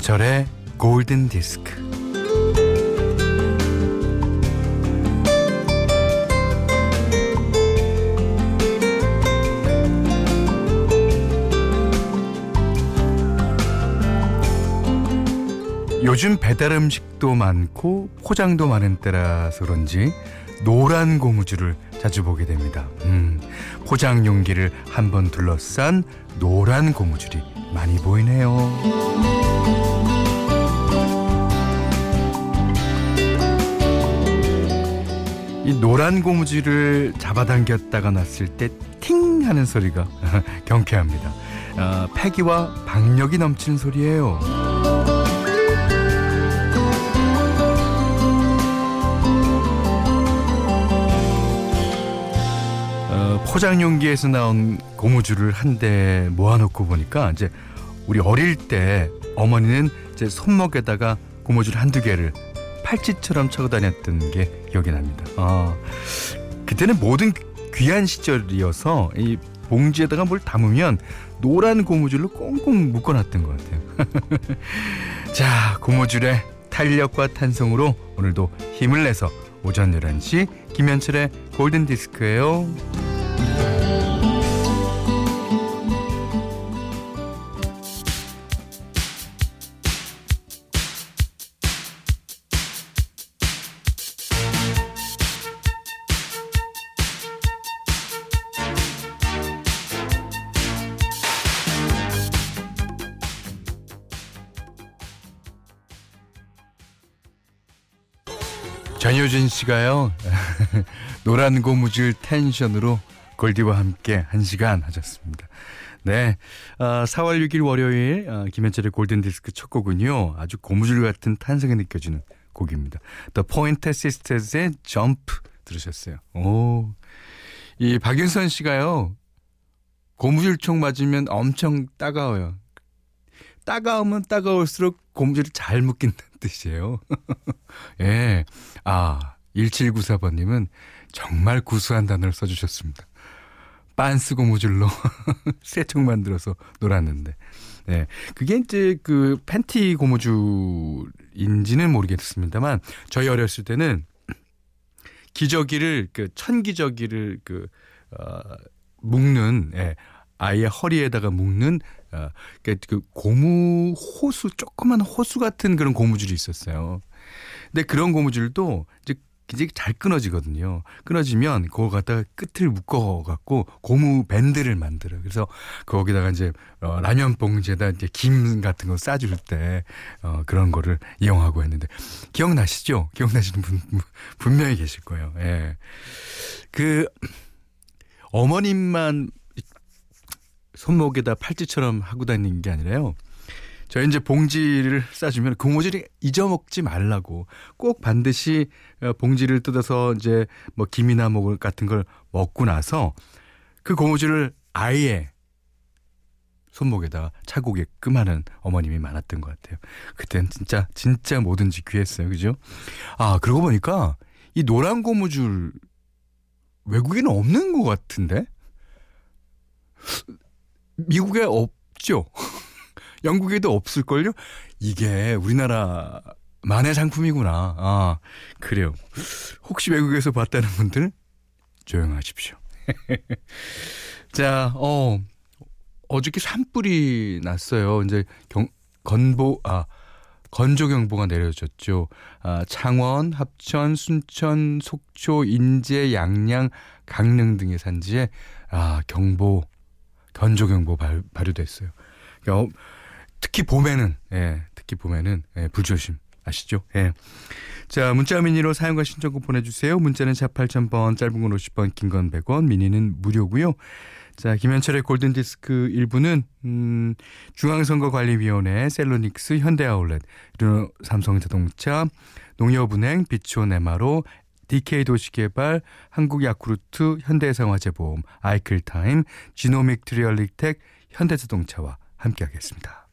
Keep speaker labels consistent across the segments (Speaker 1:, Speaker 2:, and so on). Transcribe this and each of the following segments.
Speaker 1: 김현철의 골든 디스크. 요즘 배달 음식도 많고 포장도 많은 때라서 그런지 노란 고무줄을 자주 보게 됩니다. 음, 포장 용기를 한번 둘러싼 노란 고무줄이 많이 보이네요. 이 노란 고무줄을 잡아당겼다가 놨을 때 팅 하는 소리가 경쾌합니다. 어, 패기와 박력이 넘치는 소리예요. 어, 포장 용기에서 나온 고무줄을 한 대 모아놓고 보니까 이제 우리 어릴 때 어머니는 이제 손목에다가 고무줄 한두 개를 팔찌처럼 차고 다녔던 게 기억이 납니다. 아, 그때는 모든 귀한 시절이어서 이 봉지에다가 뭘 담으면 노란 고무줄로 꽁꽁 묶어놨던 것 같아요. 자, 고무줄의 탄력과 탄성으로 오늘도 힘을 내서 오전 11시 김현철의 골든디스크예요. 전효진 씨가요 노란 고무줄 텐션으로 골디와 함께 한 시간 하셨습니다. 네, 어, 4월 6일 월요일 어, 김현철의 골든 디스크 첫 곡은요 아주 고무줄 같은 탄성이 느껴지는 곡입니다. The Pointer Sisters의 Jump 들으셨어요. 오, 이 박윤선 씨가요 고무줄총 맞으면 엄청 따가워요. 따가우면 따가울수록 고무줄이 잘 묶인다는 뜻이에요. 예. 아, 1794번님은 정말 구수한 단어를 써주셨습니다. 빤스 고무줄로 새총 만들어서 놀았는데. 네. 그게 이제 그 팬티 고무줄인지는 모르겠습니다만, 저희 어렸을 때는 기저귀를, 그 천기저귀를 그, 어, 묶는, 예. 아예 허리에다가 묶는 어, 그러니까 그 고무 호수 조그만 호수 같은 그런 고무줄이 있었어요. 근데 그런 고무줄도 이제 이제 잘 끊어지거든요. 끊어지면 그거 갖다가 끝을 묶어 갖고 고무 밴드를 만들어요. 그래서 거기다가 이제 어, 라면 봉지에다 이제 김 같은 거 싸줄 때 어, 그런 거를 이용하고 했는데 기억나시죠? 기억나시는 분 분명히 계실 거예요. 예. 그 어머님만 손목에다 팔찌처럼 하고 다니는 게 아니라요. 저희 이제 봉지를 싸주면 고무줄이 잊어먹지 말라고 꼭 반드시 어, 봉지를 뜯어서 이제 뭐 김이나 뭐 같은 걸 먹고 나서 그 고무줄을 아예 손목에다 차고 게끔 하는 어머님이 많았던 것 같아요. 그땐 진짜 진짜 뭐든지 귀했어요. 그죠? 아, 그러고 보니까 이 노란 고무줄 외국에는 없는 것 같은데? 미국에 없죠. 영국에도 없을걸요? 이게 우리나라만의 상품이구나. 아, 그래요. 혹시 외국에서 봤다는 분들 조용하십시오. 자, 어, 어저께 산불이 났어요. 이제 경, 건보, 아, 건조경보가 내려졌죠. 아, 창원, 합천, 순천, 속초, 인제, 양양, 강릉 등의 산지에 아, 경보 건조경보 발, 발효됐어요. 그러니까 특히 봄에는 예, 특히 봄에는 예, 불조심 아시죠? 예. 자, 문자 미니로 사용과 신청곡 보내주세요. 문자는 4 8000번, 짧은 건 50번, 긴 건 100원, 미니는 무료고요. 자, 김현철의 골든디스크 1부는 음, 중앙선거관리위원회, 셀로닉스, 현대아울렛, 삼성자동차, 농협은행, 비초네마로, DK 도시개발, 한국야쿠르트, 현대해상화재보험, 아이클타임, 지노믹 트리얼릭텍, 현대자동차와 함께하겠습니다.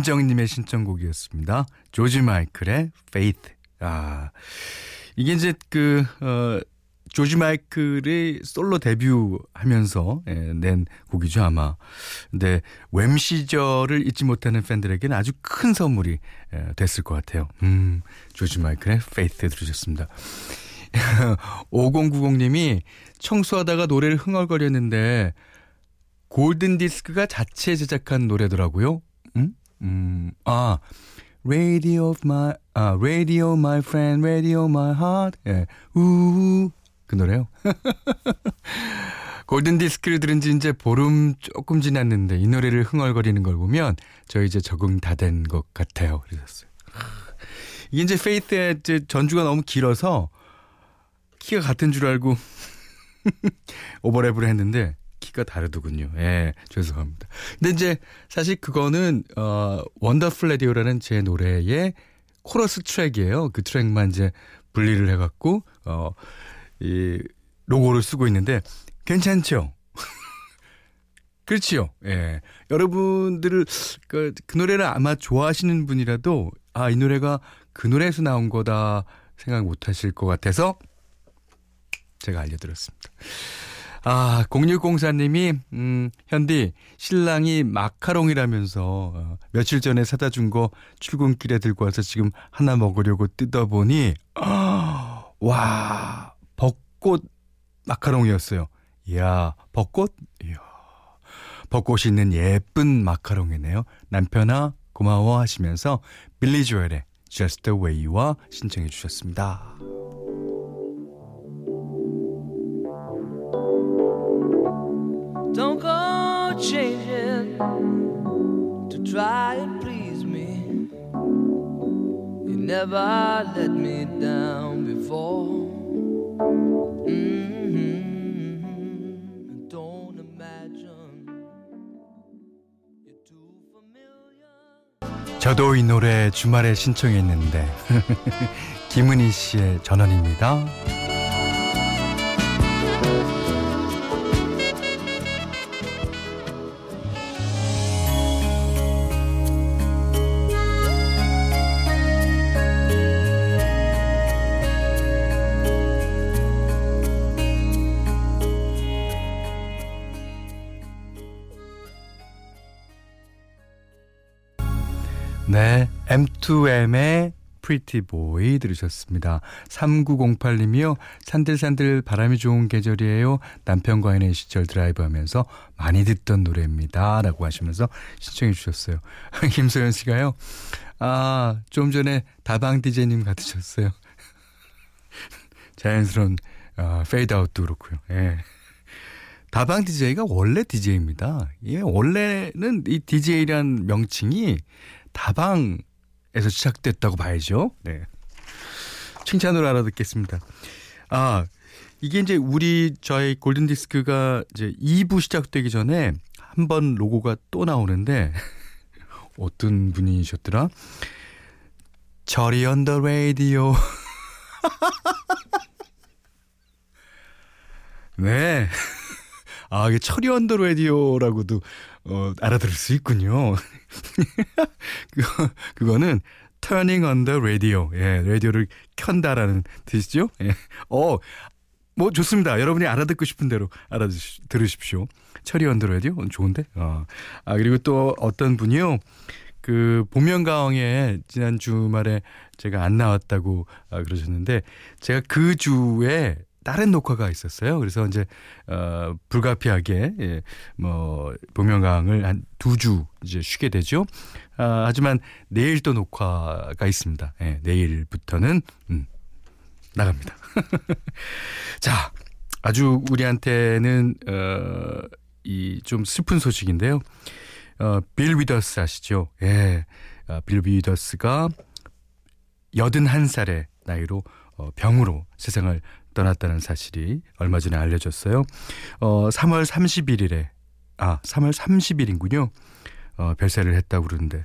Speaker 1: 광민정님의 신청곡이었습니다. 조지 마이클의 Faith. 아, 이게 이제 그, 어, 조지 마이클이 솔로 데뷔하면서 예, 낸 곡이죠 아마. 근데 웸 시절을 잊지 못하는 팬들에게는 아주 큰 선물이 예, 됐을 것 같아요. 음, 조지 마이클의 Faith 들으셨습니다. 5090님이 청소하다가 노래를 흥얼거렸는데 골든 디스크가 자체 제작한 노래더라고요. 음? 음. 아, Radio my 아, Radio my friend, Radio my heart. 예. 우그 노래요? 골든 디스크를 들은 지 이제 보름 조금 지났는데 이 노래를 흥얼거리는 걸 보면 저 이제 적응 다 된 것 같아요. 그러셨어요. 이게 이제 페이스의 이제 전주가 너무 길어서 키가 같은 줄 알고 오버랩을 했는데 키가 다르더군요. 예, 죄송합니다. 근데 이제 사실 그거는 어 Wonderful Radio라는 제 노래의 코러스 트랙이에요. 그 트랙만 이제 분리를 해 갖고 어이 로고를 쓰고 있는데 괜찮죠? 그렇지요. 예. 여러분들을 그, 그 노래를 아마 좋아하시는 분이라도 아, 이 노래가 그 노래에서 나온 거다 생각 못 하실 것 같아서 제가 알려드렸습니다. 아, 0604님이, 음, 현디, 신랑이 마카롱이라면서, 어, 며칠 전에 사다 준 거 출근길에 들고 와서 지금 하나 먹으려고 뜯어보니, 아, 와, 벚꽃 마카롱이었어요. 이야, 벚꽃? 이야. 벚꽃이 있는 예쁜 마카롱이네요. 남편아, 고마워 하시면서 빌리 조엘의 Just the Way와 신청해 주셨습니다. Try and please me. You never let me down before. 저도 이 노래 주말에 신청했는데 김은희 씨의 전원입니다. M2M의 Pretty Boy 들으셨습니다. 3908님이요. 산들산들 바람이 좋은 계절이에요. 남편과 있는 시절 드라이브 하면서 많이 듣던 노래입니다. 라고 하시면서 신청해 주셨어요. 김소연 씨가요. 아, 좀 전에 다방 DJ님 같으셨어요. 자연스러운 어, 페이드 아웃도 그렇고요. 예. 다방 DJ가 원래 DJ입니다. 예, 원래는 이 DJ란 명칭이 다방 에서 시작됐다고 봐야죠. 네. 칭찬으로 알아듣겠습니다. 아, 이게 이제 우리 저희 골든 디스크가 이제 2부 시작되기 전에 한 번 로고가 또 나오는데 어떤 분이셨더라? 철이 on the radio. 네. 아, 이게 철이 on the radio라고도 어, 알아들을 수 있군요. 그거, 그거는 turning on the radio. 예, 라디오를 켠다라는 뜻이죠. 예. 어, 뭐 좋습니다. 여러분이 알아듣고 싶은 대로 알아들으십시오. 철이 언더 라디오 좋은데. 어. 아 그리고 또 어떤 분이요. 그 복면가왕에 지난 주말에 제가 안 나왔다고 아, 그러셨는데 제가 그 주에 다른 녹화가 있었어요. 그래서 이제 어 불가피하게 예, 뭐 복면가왕을 한 두 주 이제 쉬게 되죠. 아, 하지만 내일 또 녹화가 있습니다. 예, 내일부터는 음, 나갑니다. 자, 아주 우리한테는 어, 이 좀 슬픈 소식인데요. 어, 빌 위더스 아시죠? 예, 어, 빌 위더스가 81살의 나이로 어, 병으로 세상을 떠났다는 사실이 얼마 전에 알려졌어요. 어, 3월 31일에 아, 3월 30일인군요. 어, 별세를 했다고 그러는데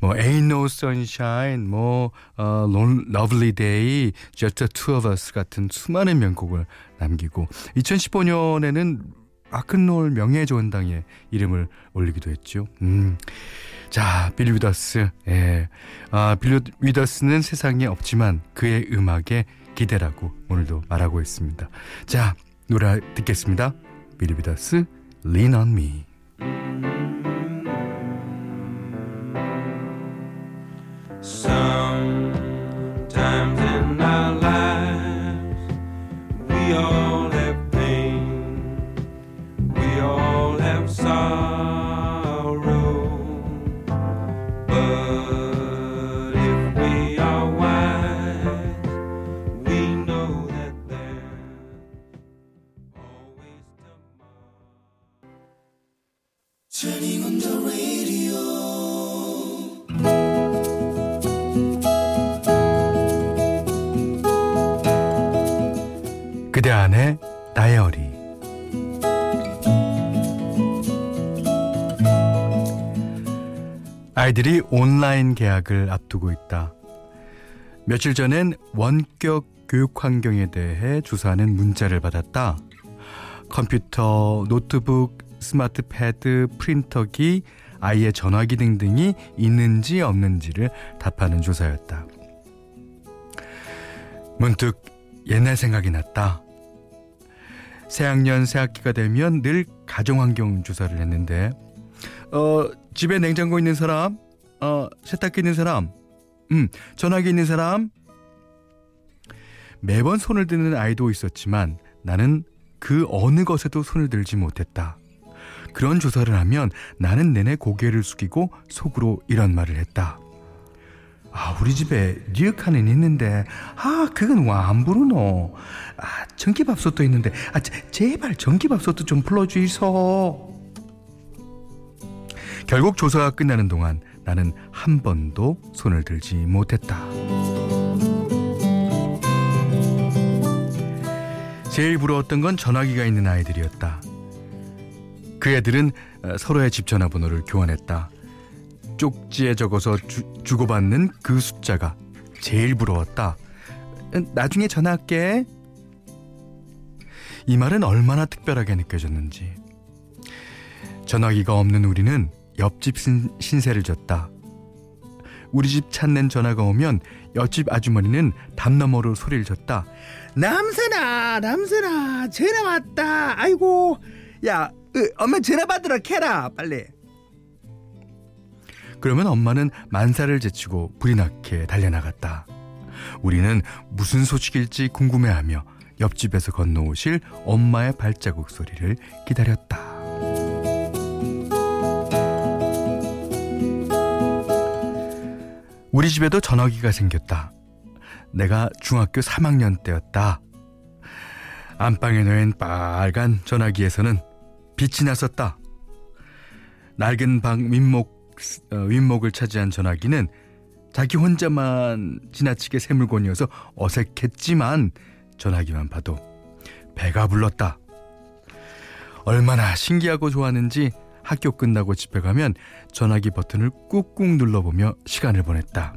Speaker 1: 뭐 Ain't No Sunshine, 뭐 어, Lovely Day, Just the Two of Us 같은 수많은 명곡을 남기고 2015년에는 아큰롤 명예조원당에 이름을 올리기도 했죠. 음. 자, 빌리 위더스. 예. 아, 빌리 위더스는 세상에 없지만 그의 음악에 기대라고 오늘도 말하고 있습니다. 자, 노래 듣겠습니다. 빌리 위더스, Lean on Me. 그대 안의 다이어리 아이들이 온라인 개학을 앞두고 있다. 며칠 전엔 원격 교육 환경에 대해 조사하는 문자를 받았다. 컴퓨터, 노트북, 스마트 패드, 프린터기, 아이의 전화기 등등이 있는지 없는지를 답하는 조사였다. 문득 옛날 생각이 났다. 새학년 새학기가 되면 늘 가정환경 조사를 했는데 어 집에 냉장고 있는 사람, 어 세탁기 있는 사람, 음 전화기 있는 사람 매번 손을 드는 아이도 있었지만 나는 그 어느 것에도 손을 들지 못했다. 그런 조사를 하면 나는 내내 고개를 숙이고 속으로 이런 말을 했다. 아, 우리 집에 리어카는 있는데, 아, 그건 와 안 부르노. 아, 전기밥솥도 있는데, 아, 제발 전기밥솥도 좀 불러주이소. 결국 조사가 끝나는 동안 나는 한 번도 손을 들지 못했다. 제일 부러웠던 건 전화기가 있는 아이들이었다. 그 애들은 어, 서로의 집 전화번호를 교환했다. 쪽지에 적어서 주, 주고받는 그 숫자가 제일 부러웠다. 나중에 전화할게. 이 말은 얼마나 특별하게 느껴졌는지. 전화기가 없는 우리는 옆집 신, 신세를 졌다. 우리 집 찾는 전화가 오면 옆집 아주머니는 담 너머로 소리를 졌다. 남선아, 남선아, 전화 왔다. 아이고, 야, 으, 엄마 전화 받으러 캐라, 빨리. 그러면 엄마는 만사를 제치고 불이 나게 달려나갔다. 우리는 무슨 소식일지 궁금해하며 옆집에서 건너오실 엄마의 발자국 소리를 기다렸다. 우리 집에도 전화기가 생겼다. 내가 중학교 3학년 때였다. 안방에 놓인 빨간 전화기에서는 빛이 났었다. 낡은 방 어, 윗목을 차지한 전화기는 자기 혼자만 지나치게 새 물건이어서 어색했지만 전화기만 봐도 배가 불렀다. 얼마나 신기하고 좋았는지 학교 끝나고 집에 가면 전화기 버튼을 꾹꾹 눌러보며 시간을 보냈다.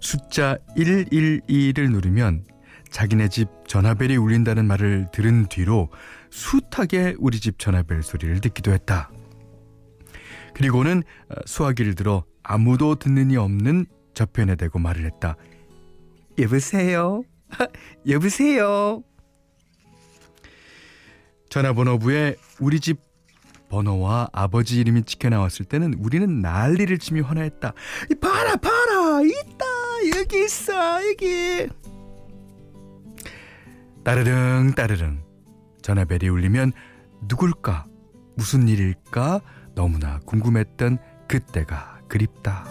Speaker 1: 숫자 112를 누르면 자기네 집 전화벨이 울린다는 말을 들은 뒤로 숱하게 우리 집 전화벨 소리를 듣기도 했다. 그리고는 어, 수화기를 들어 아무도 듣는 이 없는 저편에 대고 말을 했다. 여보세요? 여보세요? 전화번호부에 우리 집 번호와 아버지 이름이 찍혀 나왔을 때는 우리는 난리를 치며 환호했다. 봐라, 봐라, 있다, 여기 있어, 여기. 따르릉, 따르릉. 전화벨이 울리면 누굴까? 무슨 일일까? 너무나 궁금했던 그때가 그립다.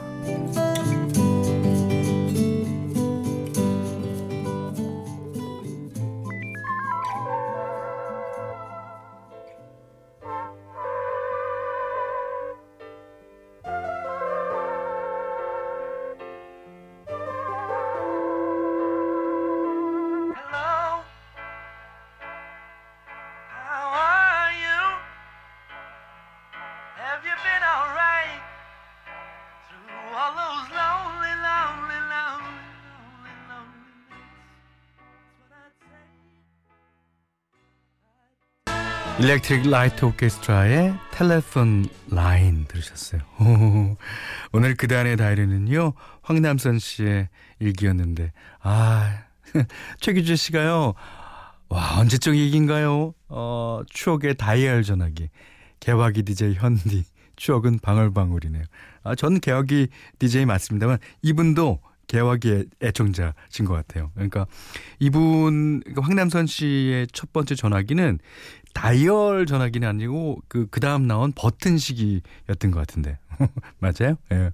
Speaker 1: Electric Light Orchestra의 Telephone Line 들으셨어요. 오, 오늘 그대 안의 다이어리는요 황남선 씨의 일기였는데 아 최규주 씨가요 와 언제적 얘기인가요? 어 추억의 다이얼 전화기 개화기 DJ 현디 추억은 방울방울이네요. 아 저는 개화기 DJ 맞습니다만 이분도 개화기 애청자신 것 같아요. 그러니까 이분 그러니까 황남선 씨의 첫 번째 전화기는 다이얼 전화기는 아니고 그, 그 다음 나온 버튼식이었던 것 같은데. 맞아요? 예.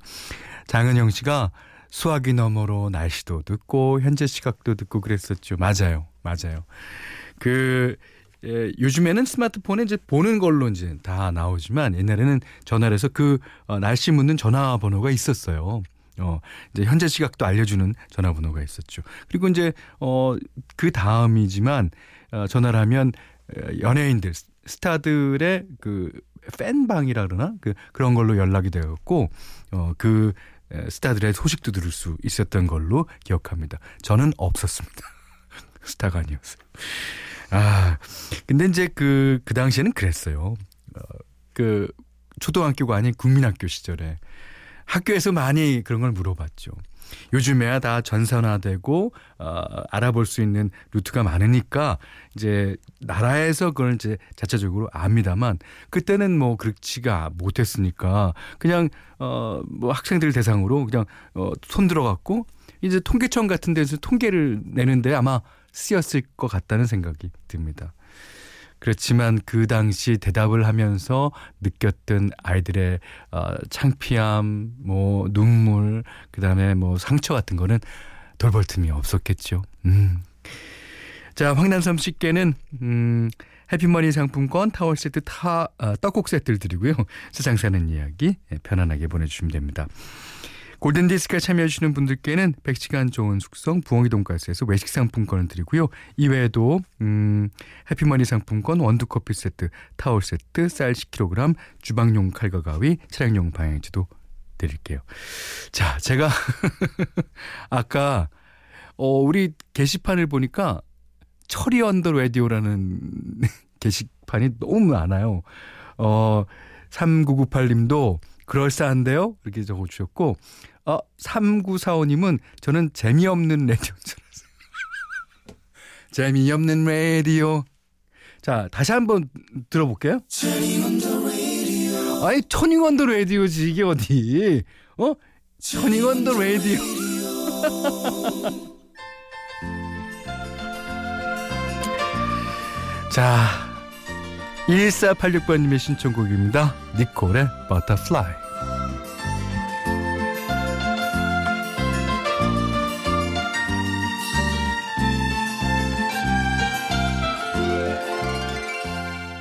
Speaker 1: 장은영 씨가 수화기 너머로 날씨도 듣고 현재 시각도 듣고 그랬었죠. 맞아요. 맞아요. 그, 예, 요즘에는 스마트폰에 이제 보는 걸로 이제 다 나오지만 옛날에는 전화를 해서 그 어, 날씨 묻는 전화번호가 있었어요. 어, 이제 현재 시각도 알려주는 전화번호가 있었죠. 그리고 이제, 어, 그 다음이지만, 어, 전화를 하면 연예인들 스타들의 그 팬방이라 그러나 그 그런 걸로 연락이 되었고 어 그 스타들의 소식도 들을 수 있었던 걸로 기억합니다. 저는 없었습니다. 스타가 아니었어요. 아 근데 이제 그그 그 당시에는 그랬어요. 어, 그 초등학교가 아닌 국민학교 시절에 학교에서 많이 그런 걸 물어봤죠. 요즘에야 다 전산화되고 어, 알아볼 수 있는 루트가 많으니까 이제 나라에서 그걸 이제 자체적으로 압니다만 그때는 뭐 그렇지가 못했으니까 그냥 어 뭐 학생들 대상으로 그냥 어 손 들어갔고 이제 통계청 같은 데서 통계를 내는데 아마 쓰였을 것 같다는 생각이 듭니다. 그렇지만 그 당시 대답을 하면서 느꼈던 아이들의 어, 창피함, 뭐 눈물, 그다음에 뭐 상처 같은 거는 돌볼 틈이 없었겠죠. 음. 자, 황남섬 씨께는 음 해피머니 상품권, 타월 세트, 타 어, 떡국 세트를 드리고요. 세상 사는 이야기 예, 편안하게 보내주시면 됩니다. 골든디스크에 참여해주시는 분들께는 100시간 좋은 숙성 부엉이 돈가스에서 외식 상품권을 드리고요. 이외에도 음, 해피머니 상품권 원두커피 세트, 타월 세트, 쌀 10kg, 주방용 칼과 가위, 차량용 방향지도 드릴게요. 자, 제가 아까 어, 우리 게시판을 보니까 철이 언더 라디오라는 게시판이 너무 많아요. 어, 3998님도 그럴싸한데요? 이렇게 적어주셨고, 어, 3945님은 저는 재미없는 알았어요. 재미없는 라디오. 자, 다시 한번 들어볼게요. 아니, 토닝원더 라디오지, 이게 어디. 어? 토닝원더 라디오. 자, 1486번님의 신청곡입니다. 니콜의 Butterfly.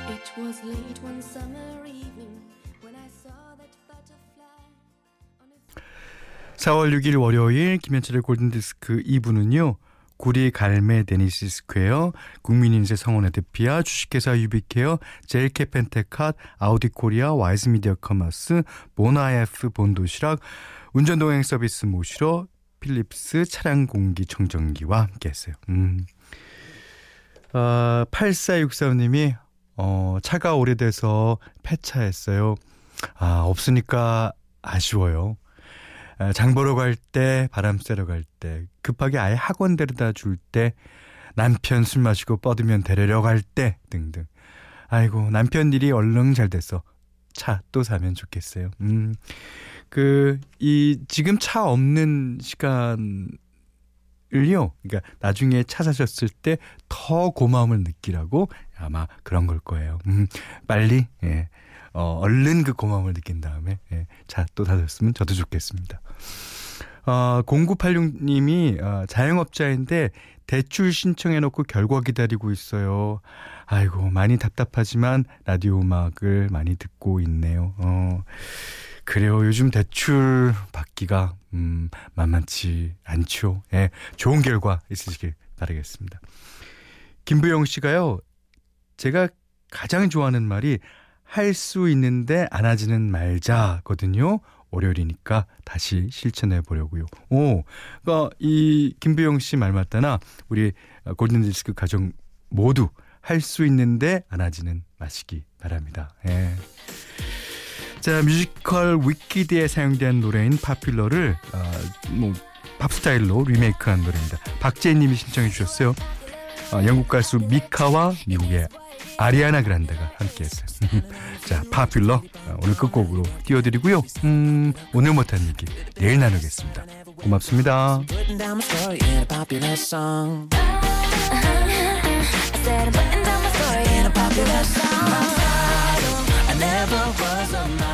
Speaker 1: It was late one summer evening when I saw that butterfly. 4월 6일 월요일 김현철의 골든디스크 2부는요. 구리 갈매 데니시 스퀘어, 국민인쇄 성원애드피아, 주식회사 유비케어, 제일 케펜텍 핫, 아우디 코리아, 와이즈 미디어 커머스, 모나에프 본도시락, 운전동행 서비스 모시러, 필립스 차량 공기 청정기와 함께 했어요. 음. 어, 8463님이 어, 차가 오래돼서 폐차했어요. 아, 없으니까 아쉬워요. 장 보러 갈 때, 바람 쐬러 갈 때, 급하게 아예 학원 데려다 줄 때, 남편 술 마시고 뻗으면 데리러 갈 때, 등등. 아이고, 남편 일이 얼른 잘 됐어. 차 또 사면 좋겠어요. 음, 그, 이, 지금 차 없는 시간을요, 그러니까 나중에 차 사셨을 때 더 고마움을 느끼라고 아마 그런 걸 거예요. 음, 빨리, 예. 어, 얼른 그 고마움을 느낀 다음에 예, 차또 닫았으면 저도 좋겠습니다. 어, 0986님이 어, 자영업자인데 대출 신청해놓고 결과 기다리고 있어요. 아이고 많이 답답하지만 라디오 음악을 많이 듣고 있네요. 어, 그래요. 요즘 대출 받기가 음, 만만치 않죠. 예, 좋은 결과 있으시길 바라겠습니다. 김부영 씨가요. 제가 가장 좋아하는 말이 할 수 있는데 안 하지는 말자거든요. 월요일이니까 다시 실천해 보려고요. 오, 그러니까 이 김부영 씨 말마따나 우리 골든 디스크 가족 모두 할 수 있는데 안 하지는 마시기 바랍니다. 예. 자, 뮤지컬 위키드에 사용된 노래인 Popular를 어, 뭐 팝스타일로 리메이크한 노래입니다. 박재희님이 신청해 주셨어요. 어, 영국 가수 미카와 미국의 아리아나 그란데가 함께했어요. 자, 파퓰러 아, 오늘 끝곡으로 띄워드리고요. 음, 오늘 못한 얘기 내일 나누겠습니다. 고맙습니다.
Speaker 2: never was a